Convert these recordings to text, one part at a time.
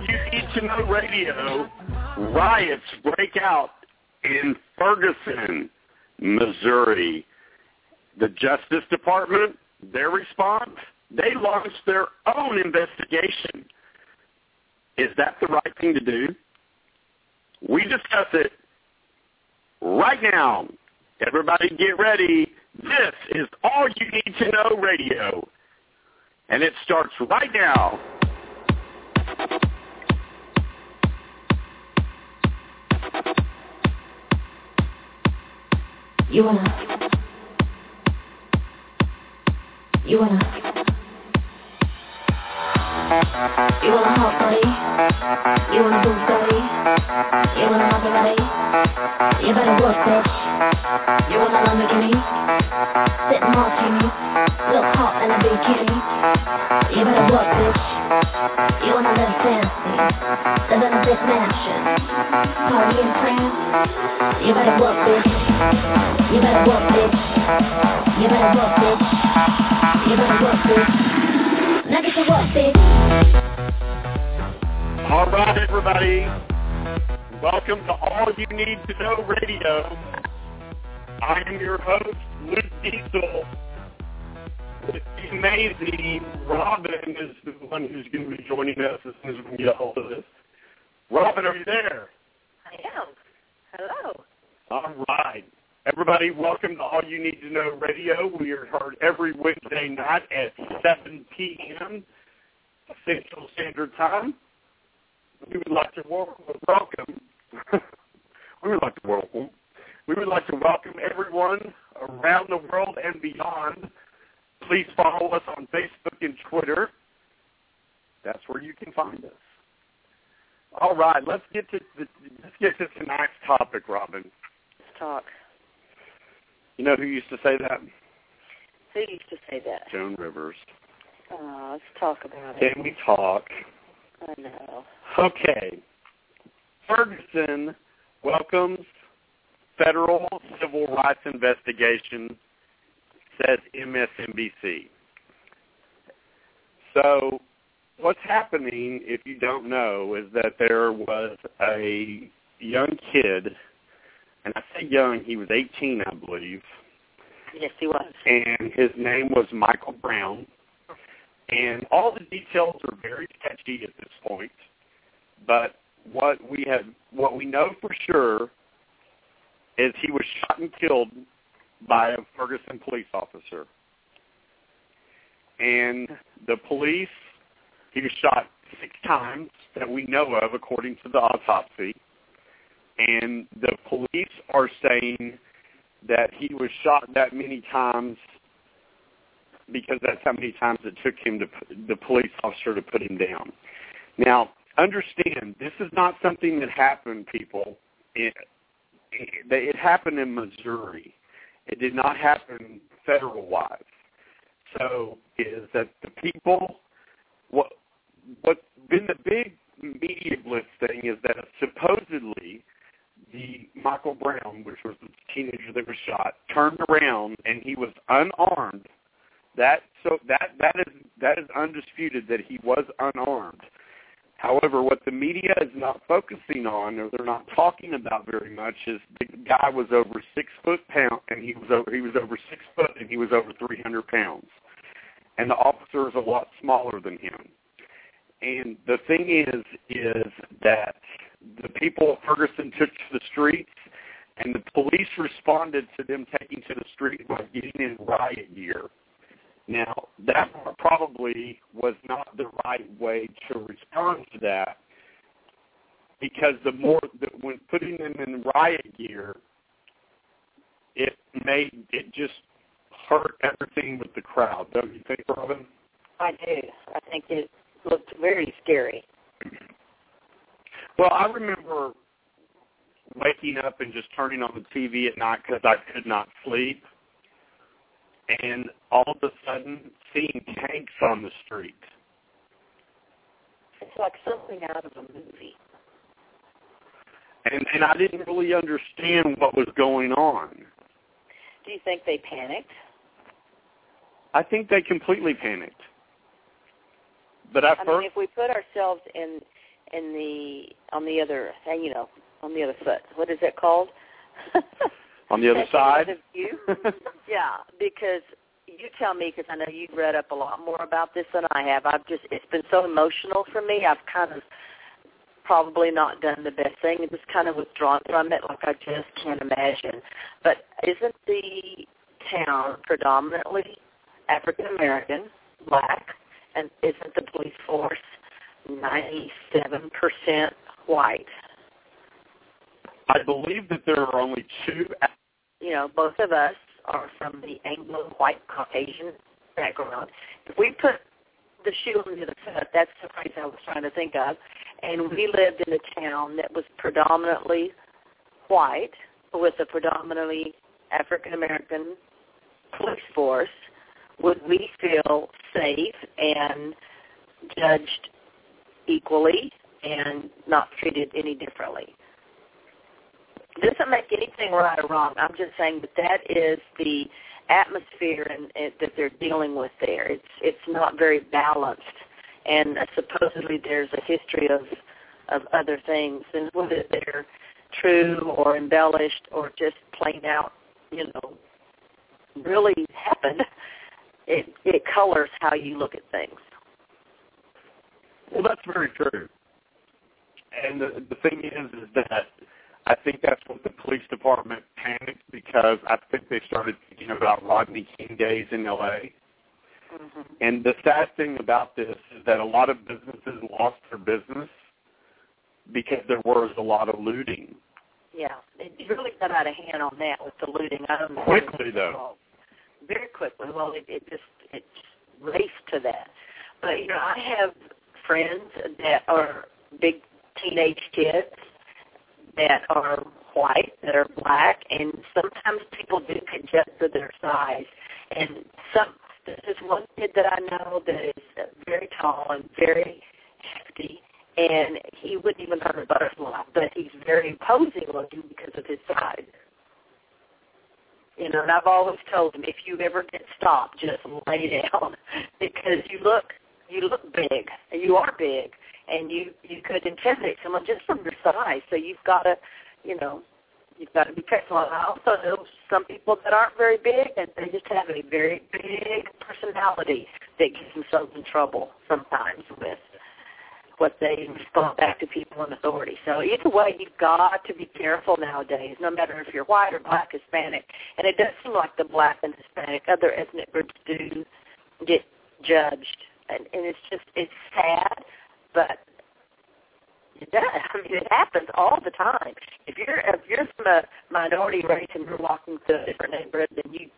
All You Need to Know Radio, riots break out in Ferguson, Missouri. The Justice Department, their response, they launched their own investigation. Is that the right thing to do? We discuss it right now. Everybody get ready. This is All You Need to Know Radio. And it starts right now. You wanna. You wanna. You wanna hot body You wanna Bugatti You wanna Maserati You better work bitch. You want a Lamborghini Sitting martini Look hot in a bikini. You better work bitch All right, everybody. Welcome to All You Need to Know Radio. I am your host, Luke Diesel. The amazing Robin is the one who's going to be joining us as soon as we can get a hold of this. Robin, are you there? I am. Hello. All right. Everybody, welcome to All You Need to Know Radio. We are heard every Wednesday night at 7 p.m. Central Standard Time. We would like to welcome. we would like to welcome. We would like to welcome everyone around the world and beyond. Please follow us on Facebook and Twitter. That's where you can find us. All right, let's get to the, let's get to tonight's topic, Robin. Let's talk. You know who used to say that? Who used to say that? Joan Rivers. Oh, let's talk about it. Can we talk? I know. Okay. Ferguson welcomes federal civil rights investigation, says MSNBC. So what's happening, if you don't know, is that there was a young kid, and I say young, he was 18, I believe, Yes, he was. and his name was Michael Brown. And all the details are very sketchy at this point, but what we have, what we know for sure, is he was shot and killed by a Ferguson police officer. And the police, he was shot six times that we know of, according to the autopsy. And the police are saying that he was shot that many times because that's how many times it took him to the police officer to put him down. Now, understand this is not something that happened, people. It, it, it happened in Missouri. It did not happen federal wise. So is that the people what what's been the big media blitz thing is that supposedly the Michael Brown, which was the teenager that was shot, turned around and he was unarmed. That so that that is that is undisputed that he was unarmed. However, what the media is not focusing on, or they're not talking about very much, is the guy was over six foot pound, and he was over he was over six foot, and he was over three hundred pounds, and the officer is a lot smaller than him. And the thing is, is that the people of Ferguson took to the streets, and the police responded to them taking to the street by getting in riot gear. Now, that probably was not the right way to respond to that because the more that when putting them in riot gear, it made it just hurt everything with the crowd. Don't you think, Robin? I do. I think it looked very scary. Well, I remember waking up and just turning on the TV at night because I could not sleep and all of a sudden seeing tanks on the street. It's like something out of a movie. And and I didn't really understand what was going on. Do you think they panicked? I think they completely panicked. But at I first, mean, if we put ourselves in in the on the other, you know, on the other foot, what is it called? on the other side, view? Yeah, because you tell me because I know you've read up a lot more about this than I have. I've just it's been so emotional for me. I've kind of probably not done the best thing and just kind of withdrawn from it like I just can't imagine. But isn't the town predominantly African American, black, and isn't the police force ninety seven percent white? I believe that there are only two. You know, both of us are from the Anglo white Caucasian background. If we put the shoe on the other foot, that's the phrase I was trying to think of, and we lived in a town that was predominantly white with a predominantly African American police force, would we feel safe and judged equally and not treated any differently? Doesn't make anything right or wrong. I'm just saying that that is the atmosphere and, and that they're dealing with there. It's it's not very balanced, and uh, supposedly there's a history of of other things, and whether they're true or embellished or just plain out, you know, really happened, it it colors how you look at things. Well, that's very true. And the the thing is, is that I think that's what the police department panicked because I think they started thinking about Rodney King days in L.A. Mm-hmm. And the sad thing about this is that a lot of businesses lost their business because there was a lot of looting. Yeah, it really got out of hand on that with the looting. I don't know. Quickly, though. Very quickly. Well, it, it just it raced to that. But you know, I have friends that are big teenage kids that are white, that are black, and sometimes people do adjust to their size. And some there's one kid that I know that is very tall and very hefty, and he wouldn't even hurt a butterfly, but he's very imposing looking because of his size. You know, and I've always told him if you ever get stopped, just lay down because you look you look big, and you are big, and you you could intimidate someone just from your size. So you've got to, you know, you've got to be careful. I also know some people that aren't very big, and they just have a very big personality that gets themselves in trouble sometimes with what they respond back to people in authority. So either way, you've got to be careful nowadays, no matter if you're white or black, Hispanic. And it does seem like the black and Hispanic, other ethnic groups do get judged. And, and it's just, it's sad, but it does. I mean, it happens all the time. If you're if you're from a minority race and you're walking through a different neighborhood than you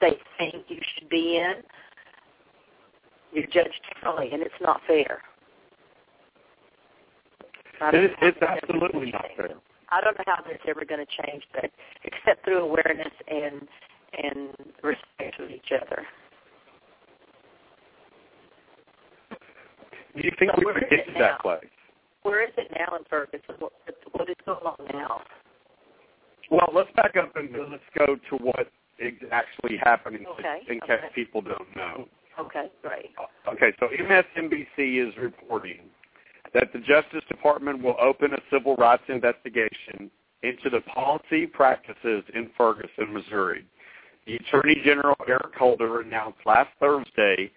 they think you should be in, you're judged differently, and it's not fair. I don't It, know how it's absolutely not fair. I don't know how that's ever going to change, but except through awareness and and respect of each other. Do you think So we get to that place? Where is it now in Ferguson? What, what is going on now? Well, let's back up and let's go to what is actually happening Okay, in case okay. people don't know. Okay, great. Uh, okay, so MSNBC is reporting that the Justice Department will open a civil rights investigation into the policy practices in Ferguson, Missouri. The Attorney General Eric Holder announced last Thursday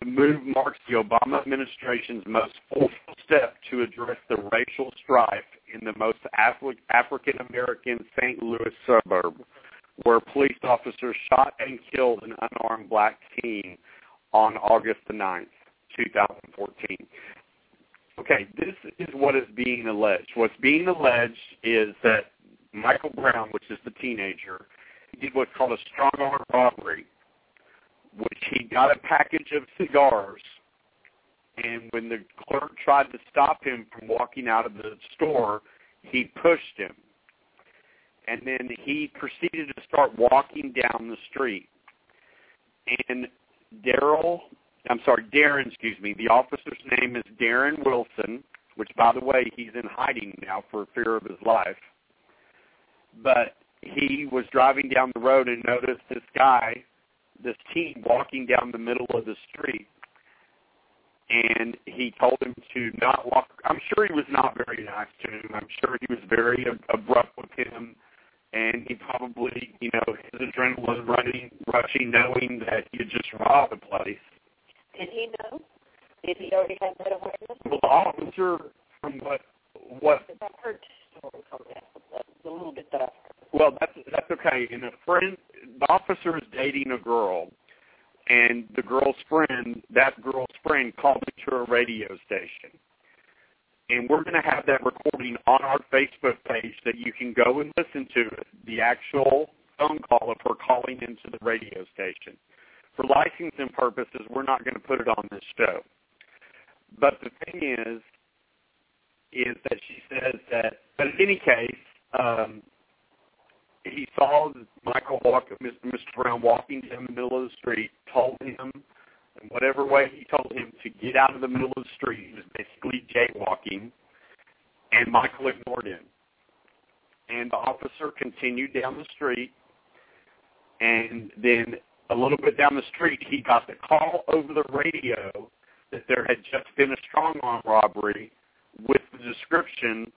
the move marks the Obama administration's most forceful step to address the racial strife in the most Afri- African American St. Louis suburb, where police officers shot and killed an unarmed black teen on August the 9th, 2014. Okay, this is what is being alleged. What's being alleged is that Michael Brown, which is the teenager, did what's called a strong arm robbery which he got a package of cigars, and when the clerk tried to stop him from walking out of the store, he pushed him. And then he proceeded to start walking down the street. And Daryl, I'm sorry, Darren, excuse me, the officer's name is Darren Wilson, which, by the way, he's in hiding now for fear of his life. But he was driving down the road and noticed this guy this teen walking down the middle of the street and he told him to not walk I'm sure he was not very nice to him. I'm sure he was very ab- abrupt with him and he probably, you know, his adrenaline was running rushing knowing that he had just robbed the place. Did he know? Did he already have that awareness? Well the officer from what what I've heard stories on that, the, little bit that I've heard. Well, that's that's okay. And a friend, the officer is dating a girl, and the girl's friend, that girl's friend, called into a radio station, and we're going to have that recording on our Facebook page that you can go and listen to the actual phone call of her calling into the radio station. For licensing purposes, we're not going to put it on this show. But the thing is, is that she says that, but in any case, um, he saw Michael walk, Mr. Brown walking down the middle of the street, told him, in whatever way he told him to get out of the middle of the street. He was basically jaywalking, and Michael ignored him. And the officer continued down the street, and then a little bit down the street, he got the call over the radio that there had just been a strong arm robbery with the description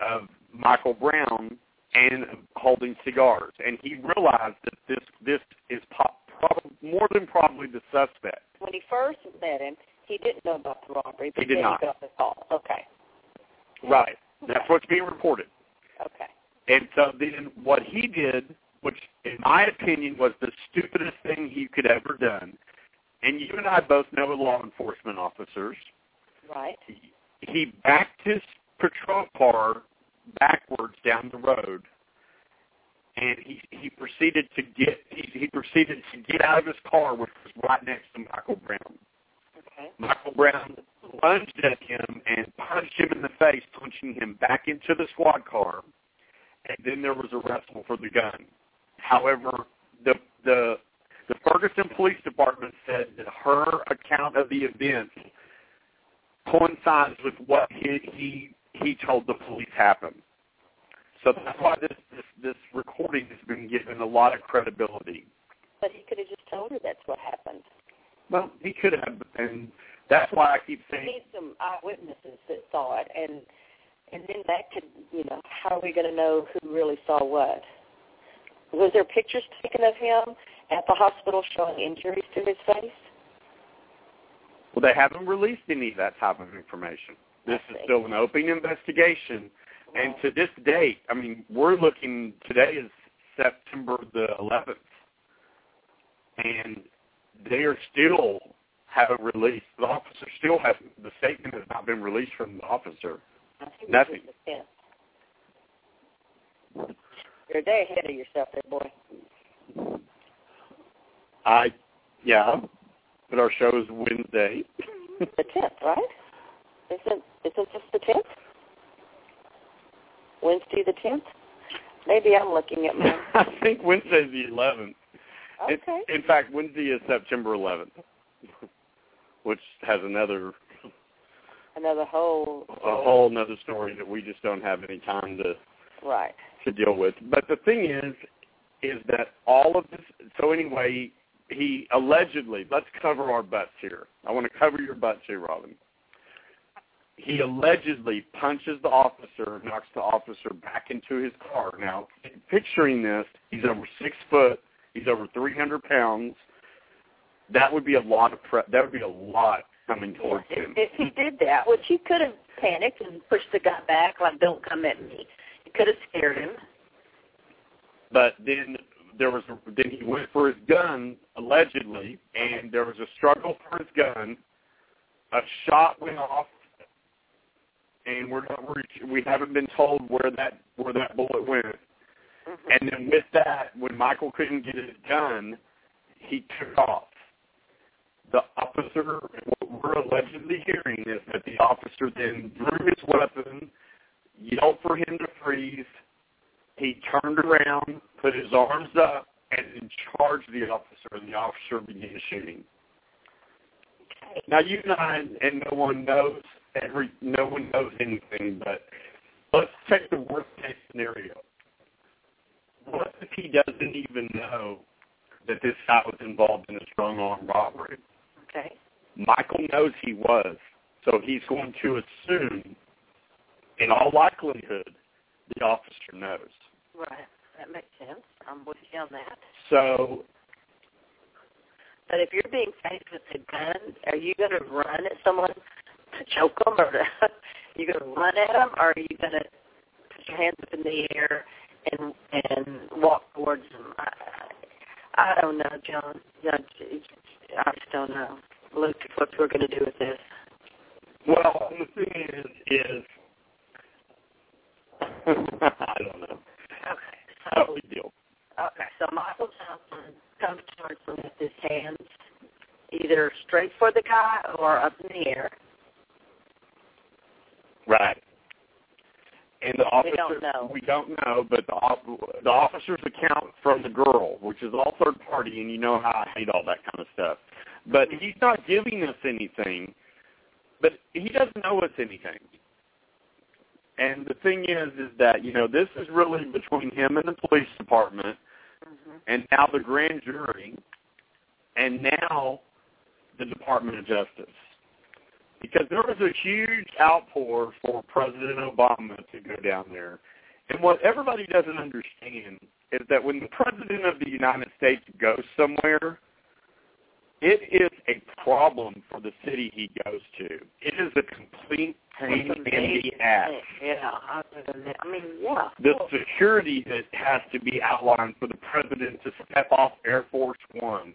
of Michael Brown and holding cigars. And he realized that this this is po- prob- more than probably the suspect. When he first met him, he didn't know about the robbery, but He did then not. he got the call. Okay. Right. That's what's being reported. Okay. And so then what he did, which in my opinion was the stupidest thing he could ever done, and you and I both know law enforcement officers. He backed his patrol car backwards down the road and he he proceeded to get he, he proceeded to get out of his car which was right next to Michael Brown. Okay. Michael Brown lunged at him and punched him in the face, punching him back into the squad car. And then there was a wrestle for the gun. However, the the the Ferguson Police Department said that her account of the event coincides with what he he he told the police happened. So that's why this this, this recording has been given a lot of credibility. But he could have just told her that's what happened. Well, he could have, and that's why I keep We saying need some eyewitnesses that saw it, and and then that could, you know, how are we going to know who really saw what? Was there pictures taken of him at the hospital showing injuries to his face? Well, they haven't released any of that type of information. This is still an open investigation, and to this date, I mean, we're looking. Today is September the 11th, and they are still haven't released. The officer still hasn't. The statement has not been released from the officer. Nothing. This is the tenth. You're a day ahead of yourself there, boy. I, yeah, but our show is Wednesday. The tenth, right? Isn't isn't this the tenth? Wednesday the tenth? Maybe I'm looking at my I think Wednesday's the 11th. It- Okay. in fact, Wednesday is September 11th, which has another Another whole a whole another story that we just don't have any time to right. to deal with. But the thing is, is that all of this. So anyway, he allegedly. Let's cover our butts here. I want to cover your butts here, Robin. he allegedly punches the officer, knocks the officer back into his car. Now, picturing this, he's over six foot, he's over 300 pounds. That would be a lot of pre- that would be a lot coming towards if, him. if he did that, which he could have panicked and pushed the guy back, like, don't come at me. He could have scared him. But then there was then he went for his gun allegedly, and there was a struggle for his gun. A shot went off, and we're not we're, we haven't been told where that where that bullet went. Mm-hmm. And then with that, when Michael couldn't get his gun, he took off. The officer, what we're allegedly hearing is that the officer then drew his weapon, yelled for him to freeze. He turned around, put his arms up, and then charged the officer, and the officer began shooting. Okay. Now you and I, and no one knows every, no one knows anything, but let's take the worst case scenario. What if he doesn't even know that this guy was involved in a strong arm robbery? Okay. Michael knows he was, so he's going to assume, in all likelihood, the officer knows. Right. That makes sense. I'm with you on that. So But if you're being faced with a gun, are you going to run at someone to choke them, or to, you going to run at them, or are you going to put your hands up in the air and and walk towards them? I, I don't know, John. I I just don't know. Luke, what we're going to do with this? Well, the thing is, is I don't know. Okay. No So big deal. okay. So Michael Johnson comes towards him with his hands either straight for the guy or up in the air. Right. And the officer, We don't know. we don't know, but the the officers account from the girl, which is all third party, and you know how I hate all that kind of stuff. But he's not giving us anything, but he doesn't know us anything. And the thing is, is that you know this is really between him and the police department, Mm-hmm. and now the grand jury, and now the Department of Justice. Because there was a huge outpour for President Obama to go down there. And what everybody doesn't understand is that when the President of the United States goes somewhere, it is a problem for the city he goes to. It is a complete pain in the ass. Yeah, I mean, yeah. The security that has to be outlined for the president to step off Air Force One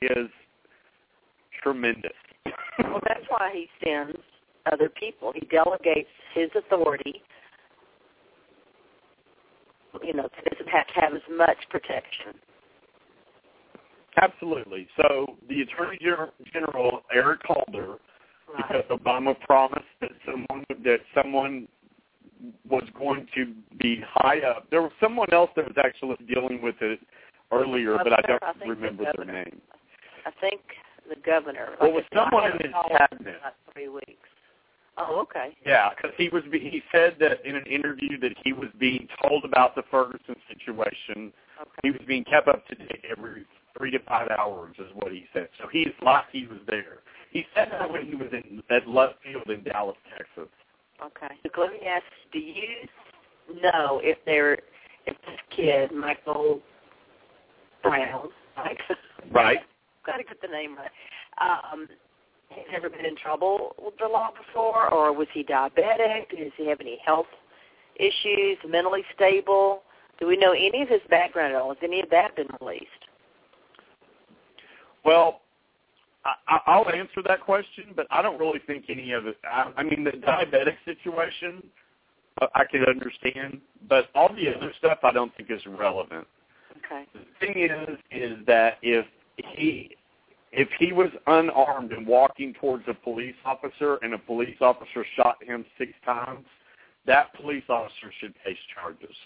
is tremendous. Well, that's why he sends other people. He delegates his authority. You know, doesn't have to have as much protection. Absolutely. So the Attorney Gen- Eric Holder, because Obama promised that someone that someone was going to be high up. There was someone else that was actually dealing with it earlier, but I I don't think remember the their name. I think the governor. Well, like I I someone in his cabinet. three weeks. Oh, okay. Yeah, because he was. He said that in an interview that he was being told about the Ferguson situation. Okay. He was being kept up to date every three to five hours, is what he said. So he's like he was there. He said that when he was in at Love Field in Dallas, Texas. Okay. So let me ask: Do you know if there, if this kid Michael Brown, Mike, Right. got to get the name right, um, has ever been in trouble with the law before, or was he diabetic? Does he have any health issues? Mentally stable? Do we know any of his background at all? Has any of that been released? Well, I, I'll answer that question, but I don't really think any of it. I, I mean, the diabetic situation, uh, I can understand, but all the other stuff, I don't think is relevant. Okay. The thing is, is that if he if he was unarmed and walking towards a police officer and a police officer shot him six times, that police officer should face charges.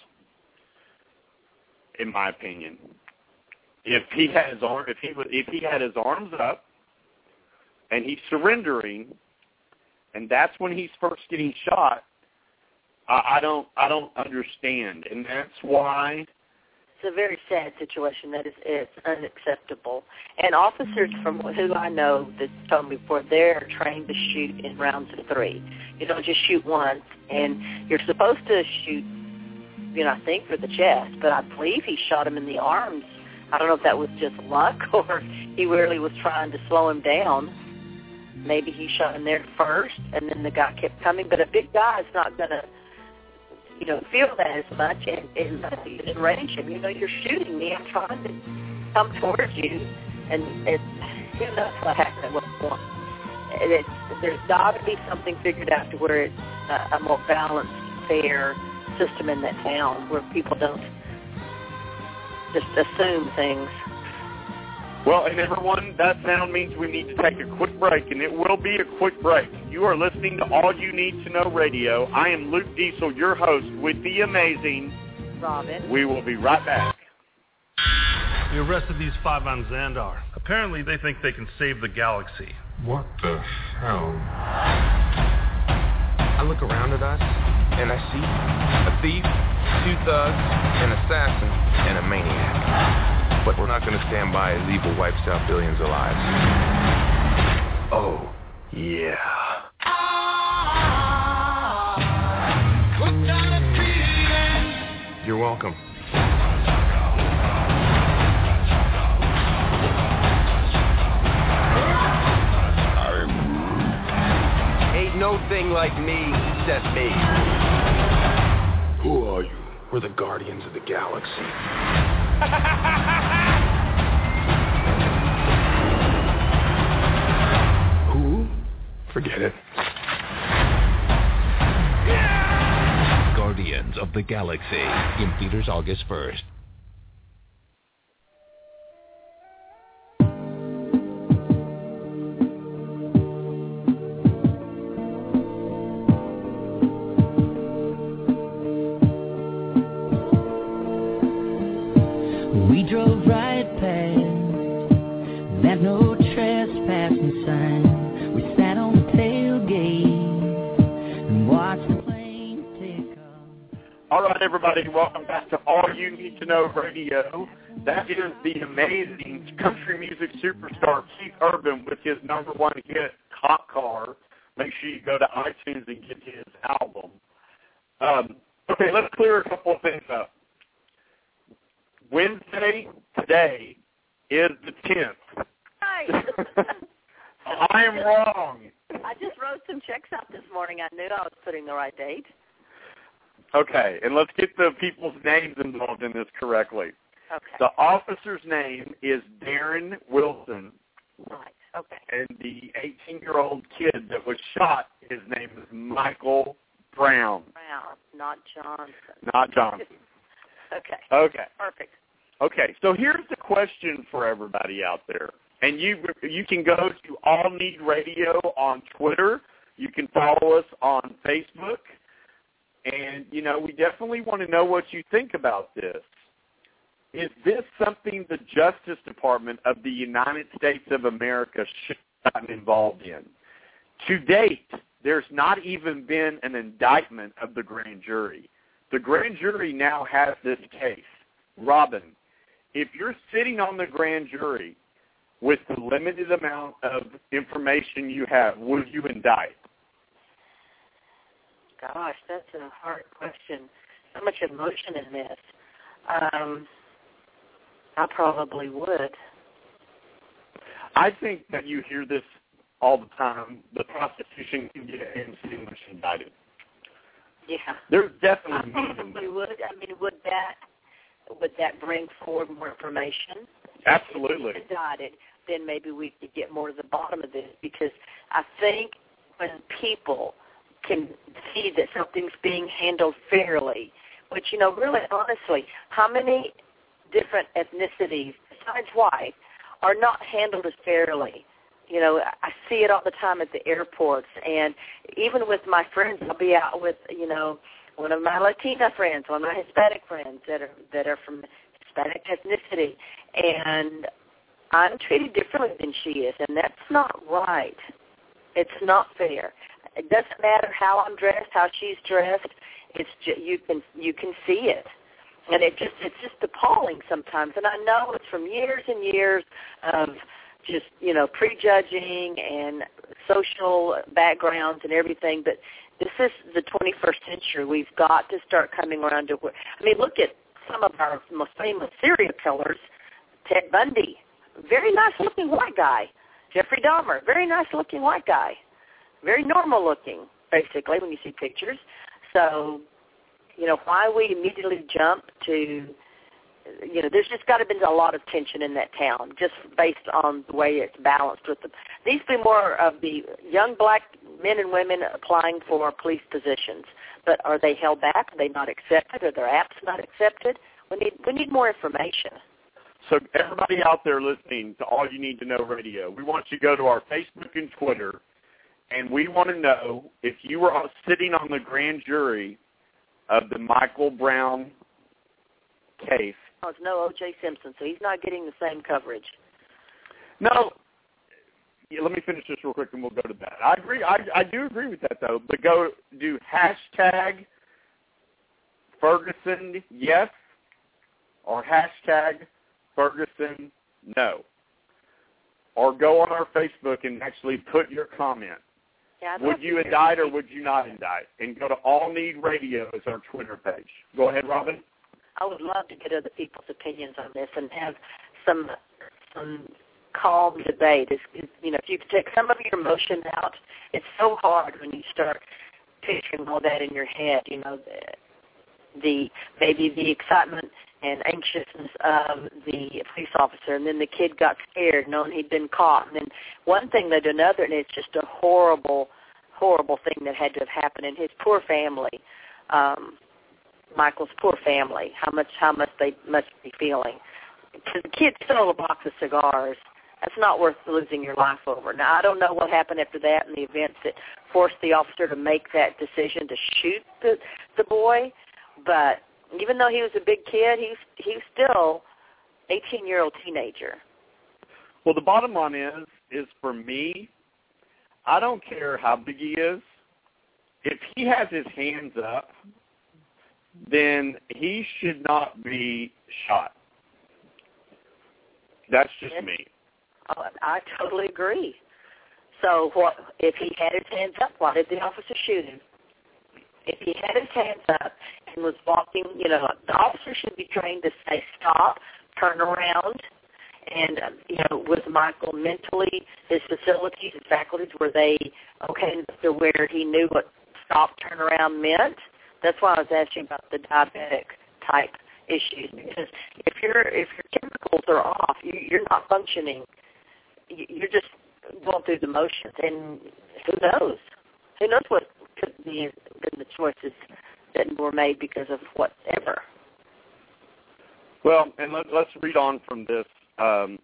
In my opinion, if he had his arm, if he was, if he had his arms up, and he's surrendering, and that's when he's first getting shot, I, I don't, I don't understand, and that's why it's a very sad situation. That is, it's unacceptable. And officers from who I know that told me before, they're trained to shoot in rounds of three. You don't just shoot once, and you're supposed to shoot. You know, I think for the chest, but I believe he shot him in the arms. I don't know if that was just luck or he really was trying to slow him down. Maybe he shot him there first, and then the guy kept coming. But a big guy is not going to you know, feel that as much and, and and range him. You know, you're shooting me. I'm trying to come towards you, and it, who knows what happened at what point. And it, there's got to be something figured out to where it's a, a more balanced, fair system in that town where people don't just assume things. Well, and everyone, that sound means we need to take a quick break, and it will be a quick break. You are listening to All You Need to Know Radio. I am Luke Diesel, your host, with the amazing Robin. We will be right back. We arrested these five on Xandar. Apparently, they think they can save the galaxy. What the hell? I look around at us, and I see a thief, two thugs, an assassin, and a maniac. But we're not going to stand by as evil wipes out billions of lives. Oh, yeah. You're welcome. Ain't no thing like me, except me. Who are you? We're the guardians of the galaxy. Who? Forget it. Guardians of the Galaxy in theaters August 1st. All right, everybody, welcome back to All You Need to Know Radio. That is the amazing country music superstar Keith Urban with his number one hit, Cop Car. Make sure you go to iTunes and get his album. Um, okay, let's clear a couple of things up. Wednesday, today, is the 10th. Right. I am wrong. I just wrote some checks out this morning. I knew I was putting the right date. Okay, and let's get the people's names involved in this correctly. Okay. The officer's name is Darren Wilson, Right. Okay. and the 18-year-old kid that was shot, his name is Michael Brown, Brown, not Johnson. not Johnson. Okay. Okay. Perfect. Okay, so here's the question for everybody out there. And you you can go to All Need Radio on Twitter. You can follow us on Facebook. And, you know, we definitely want to know what you think about this. Is this something the Justice Department of the United States of America should have gotten involved in? To date, there's not even been an indictment of the grand jury. The grand jury now has this case. Robin, if you're sitting on the grand jury with the limited amount of information you have, would you indict? Gosh, that's a hard question. So much emotion in this. Um, I probably would. I think that you hear this all the time. The prostitution can get anything much indicted. Yeah. There's definitely in probably would. I mean, would that would that bring forward more information? Absolutely. If indicted, then maybe we could get more to the bottom of this because I think when people can see that something's being handled fairly, which you know, really honestly, how many different ethnicities besides white are not handled as fairly? You know, I see it all the time at the airports, and even with my friends, I'll be out with you know one of my Latina friends, one of my Hispanic friends that are that are from Hispanic ethnicity, and I'm treated differently than she is, and that's not right. It's not fair. It doesn't matter how I'm dressed, how she's dressed. It's ju- you can you can see it, and it just it's just appalling sometimes. And I know it's from years and years of just you know prejudging and social backgrounds and everything, but this is the 21st century. We've got to start coming around to. where I mean, look at some of our most famous serial killers. Ted Bundy, very nice looking white guy. Jeffrey Dahmer, very nice looking white guy. Very normal looking, basically, when you see pictures. So, you know, why we immediately jump to you know, there's just got to be a lot of tension in that town, just based on the way it's balanced with the. These be more of the young black men and women applying for police positions, but are they held back? Are they not accepted? Are their apps not accepted? We need we need more information. So everybody out there listening to All You Need to Know Radio, we want you to go to our Facebook and Twitter, and we want to know if you were sitting on the grand jury of the Michael Brown case Oh, it's no O.J. Simpson, so he's not getting the same coverage. No. Yeah, let me finish this real quick, and we'll go to that. I agree. I I do agree with that though. But go do hashtag Ferguson yes or hashtag Ferguson no, or go on our Facebook and actually put your comment. Yeah, would you indict or would you not indict? And go to All Need Radio as our Twitter page. Go ahead, Robin. I would love to get other people's opinions on this and have some some calm debate. Is you know, if you could take some of your emotion out, it's so hard when you start picturing all that in your head. You know, the, maybe the excitement and anxiousness of the police officer, and then the kid got scared, knowing he'd been caught, and then one thing led to another, and it's just a horrible, horrible thing that had to have happened and his poor family. Um, Michael's poor family, how much how much they must be feeling. Because the kid stole a box of cigars. That's not worth losing your life over. Now I don't know what happened after that and the events that forced the officer to make that decision to shoot the the boy, but even though he was a big kid, he's he's still 18 year old teenager. Well, the bottom line is is for me, I don't care how big he is. If he has his hands up then he should not be shot. That's just yes. me. Oh, I totally agree. So what if he had his hands up? Why did the officer shoot him? If he had his hands up and was walking, you know, the officer should be trained to say stop, turn around, and um, you know, with Michael mentally, his facilities, his faculties, were they okay to where he knew what stop, turn around meant? That's why I was asking about the diabetic type issues because if your if your chemicals are off, you, you're not functioning. You're just going through the motions, and who knows? Who knows what could be the choices that were made because of whatever. Well, and let, let's read on from this. Um,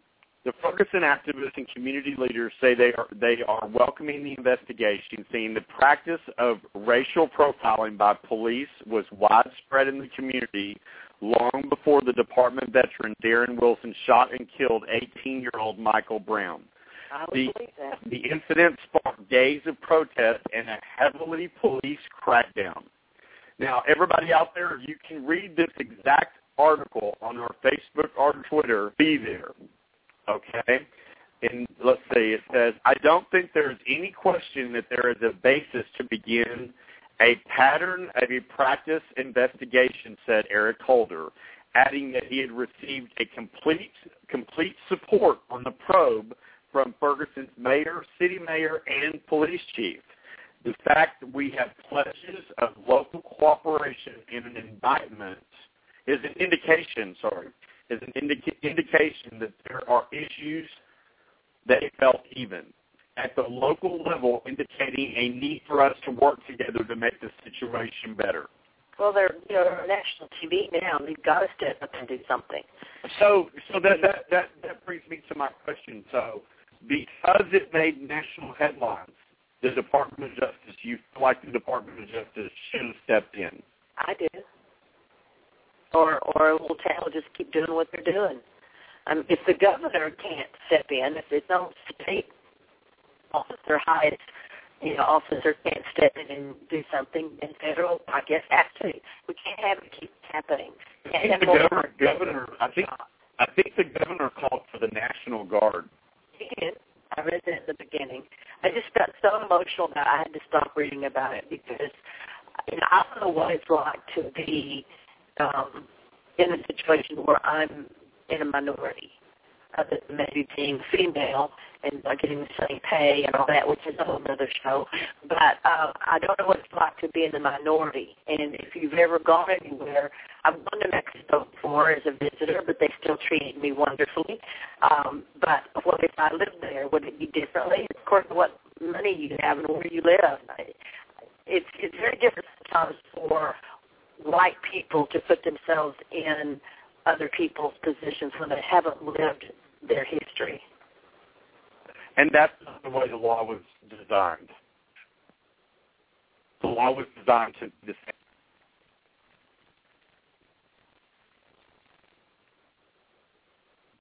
the Ferguson activists and community leaders say they are they are welcoming the investigation, saying the practice of racial profiling by police was widespread in the community long before the department veteran Darren Wilson shot and killed 18-year-old Michael Brown. The, the incident sparked days of protest and a heavily police crackdown. Now, everybody out there, you can read this exact article on our Facebook or Twitter. Be there. Okay? And let's see, it says, I don't think there is any question that there is a basis to begin a pattern of a practice investigation, said Eric Holder, adding that he had received a complete complete support on the probe from Ferguson's mayor, city mayor, and police chief. The fact that we have pledges of local cooperation in an indictment is an indication, sorry, is an indica- indication that there are issues that felt even at the local level, indicating a need for us to work together to make the situation better. Well, they're you know they're national TV now. They've got to step up and do something. So, so that that that that brings me to my question. So, because it made national headlines, the Department of Justice, you feel like the Department of Justice should have stepped in. I do or or will town just keep doing what they're doing. Um, if the governor can't step in, if it's no state officer highest you know, officer can't step in and do something, and federal, I guess, has to. We can't have it keep happening. I can't think the governor, governor, I think, I think the governor called for the National Guard. He did. I read that at the beginning. I just got so emotional that I had to stop reading about it because you know, I don't know what it's like to be um, in a situation where I'm in a minority, other than maybe being female and not getting the same pay and all that, which is a whole other show. But uh, I don't know what it's like to be in the minority. And if you've ever gone anywhere, I've gone to Mexico before as a visitor, but they still treated me wonderfully. Um, but what if I lived there? Would it be differently? Of course, what money you have and where you live. It's it's very different sometimes for white people to put themselves in other people's positions when they haven't lived their history. And that's not the way the law was designed. The law was designed to defend